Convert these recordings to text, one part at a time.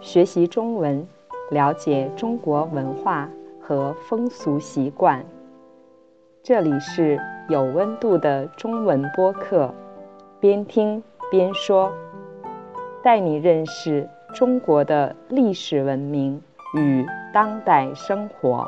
学习中文，了解中国文化和风俗习惯。这里是有温度的中文播客，边听边说，带你认识中国的历史文明与当代生活。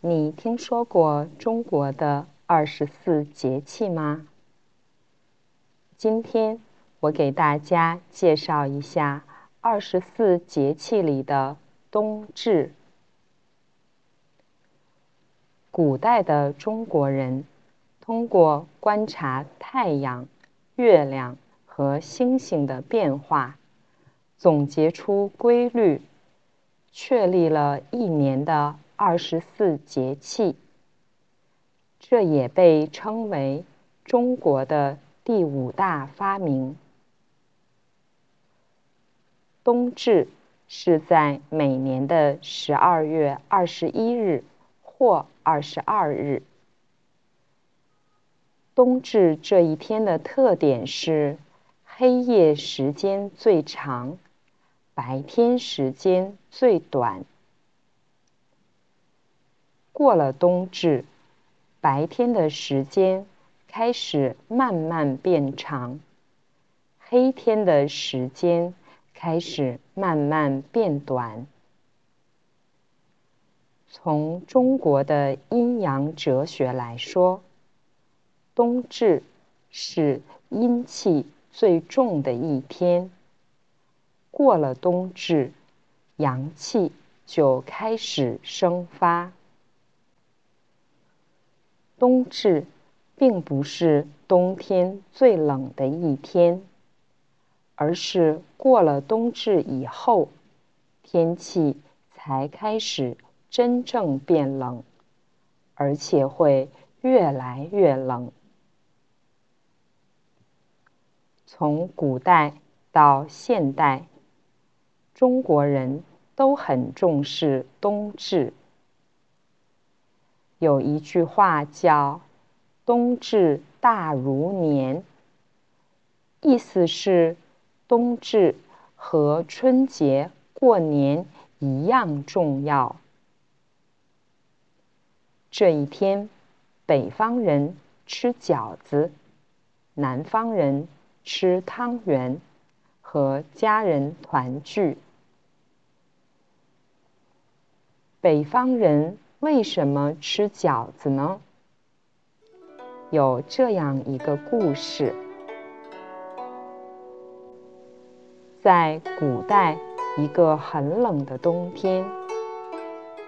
你听说过中国的二十四节气吗？今天我给大家介绍一下二十四节气里的冬至。古代的中国人通过观察太阳、月亮和星星的变化，总结出规律，确立了一年的。二十四节气，这也被称为中国的第五大发明。冬至是在每年的十二月二十一日或二十二日。冬至这一天的特点是黑夜时间最长，白天时间最短。过了冬至，白天的时间开始慢慢变长，黑天的时间开始慢慢变短。从中国的阴阳哲学来说，冬至是阴气最重的一天。过了冬至，阳气就开始生发。冬至并不是冬天最冷的一天，而是过了冬至以后，天气才开始真正变冷，而且会越来越冷。从古代到现代，中国人都很重视冬至。有一句话叫“冬至大如年”，意思是冬至和春节过年一样重要。这一天，北方人吃饺子，南方人吃汤圆，和家人团聚。北方人。为什么吃饺子呢？有这样一个故事：在古代，一个很冷的冬天，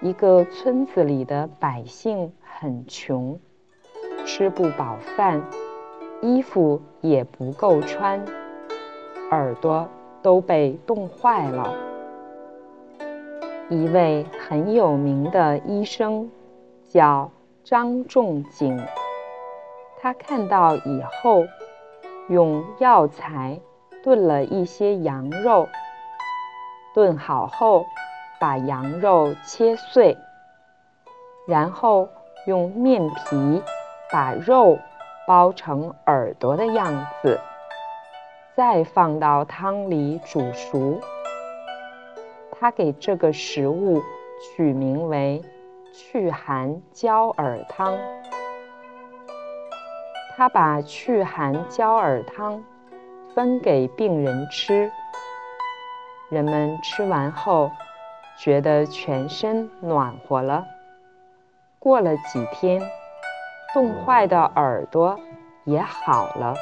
一个村子里的百姓很穷，吃不饱饭，衣服也不够穿，耳朵都被冻坏了。一位很有名的医生叫张仲景，他看到以后，用药材炖了一些羊肉，炖好后把羊肉切碎，然后用面皮把肉包成耳朵的样子，再放到汤里煮熟。他给这个食物取名为“祛寒焦耳汤”。他把祛寒焦耳汤分给病人吃，人们吃完后觉得全身暖和了。过了几天，冻坏的耳朵也好了。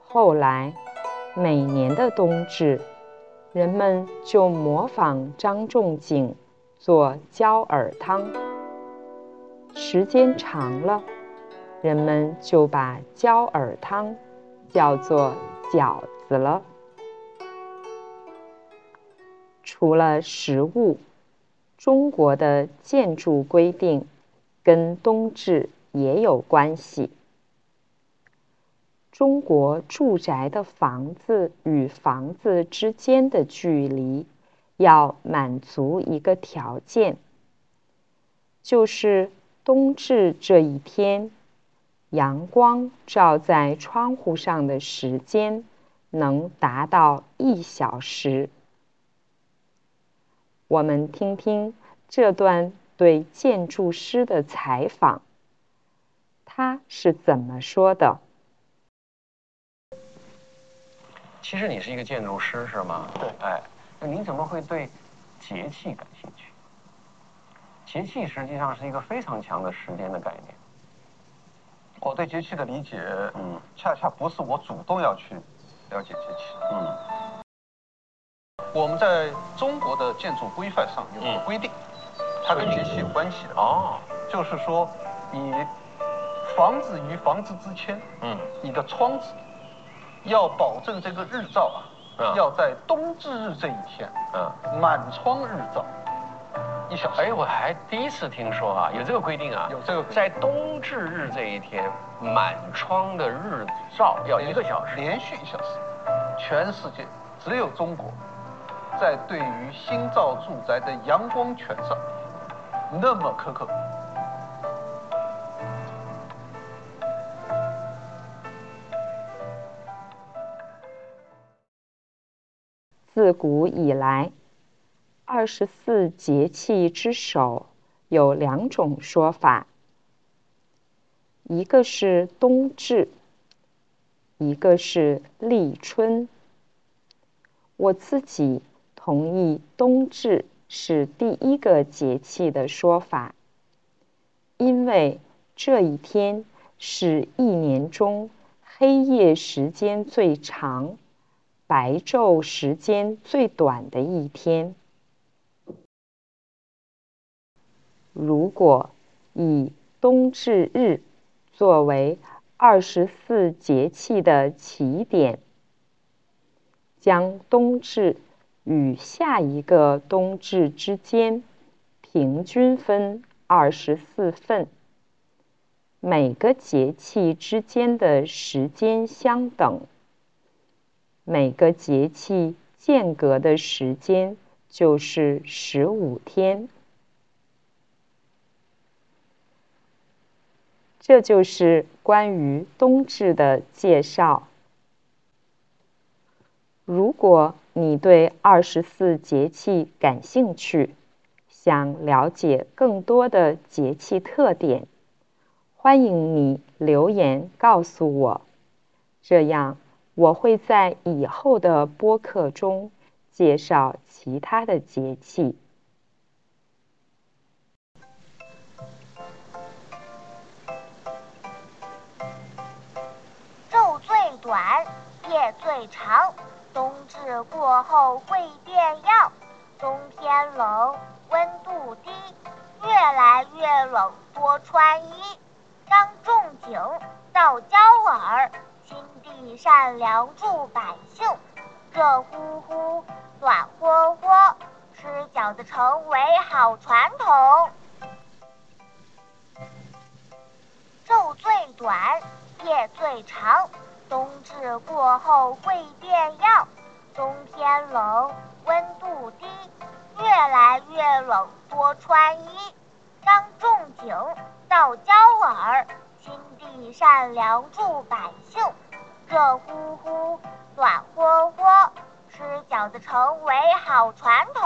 后来，每年的冬至。人们就模仿张仲景做焦耳汤，时间长了，人们就把焦耳汤叫做饺子了。除了食物，中国的建筑规定跟冬至也有关系。中国住宅的房子与房子之间的距离要满足一个条件，就是冬至这一天，阳光照在窗户上的时间能达到一小时。我们听听这段对建筑师的采访，他是怎么说的？其实你是一个建筑师是吗？对。哎，那你怎么会对节气感兴趣？节气实际上是一个非常强的时间的概念。我对节气的理解，嗯，恰恰不是我主动要去了解节气。嗯。我们在中国的建筑规范上有个规定，它跟节气有关系的。哦。就是说，你房子与房子之间，嗯，你的窗子。要保证这个日照啊，要在冬至日这一天，嗯，满窗日照一小时。哎，我还第一次听说啊，有这个规定啊，有这个在冬至日这一天，满窗的日照要一个小时，连续一小时。全世界只有中国，在对于新造住宅的阳光权上那么苛刻。自古以来，二十四节气之首有两种说法，一个是冬至，一个是立春。我自己同意冬至是第一个节气的说法，因为这一天是一年中黑夜时间最长。白昼时间最短的一天。如果以冬至日作为二十四节气的起点，将冬至与下一个冬至之间平均分二十四份，每个节气之间的时间相等。每个节气间隔的时间就是十五天，这就是关于冬至的介绍。如果你对二十四节气感兴趣，想了解更多的节气特点，欢迎你留言告诉我，这样。我会在以后的播客中介绍其他的节气。昼最短，夜最长，冬至过后会变样。冬天冷，温度低，越来越冷，多穿衣。张仲景到焦耳。地善良助百姓，热乎乎，暖和和，吃饺子成为好传统。昼最短，夜最长，冬至过后会变样。冬天冷，温度低，越来越冷，多穿衣。张仲景到焦耳，心地善良助百姓。热乎乎，暖和和，吃饺子成为好传统。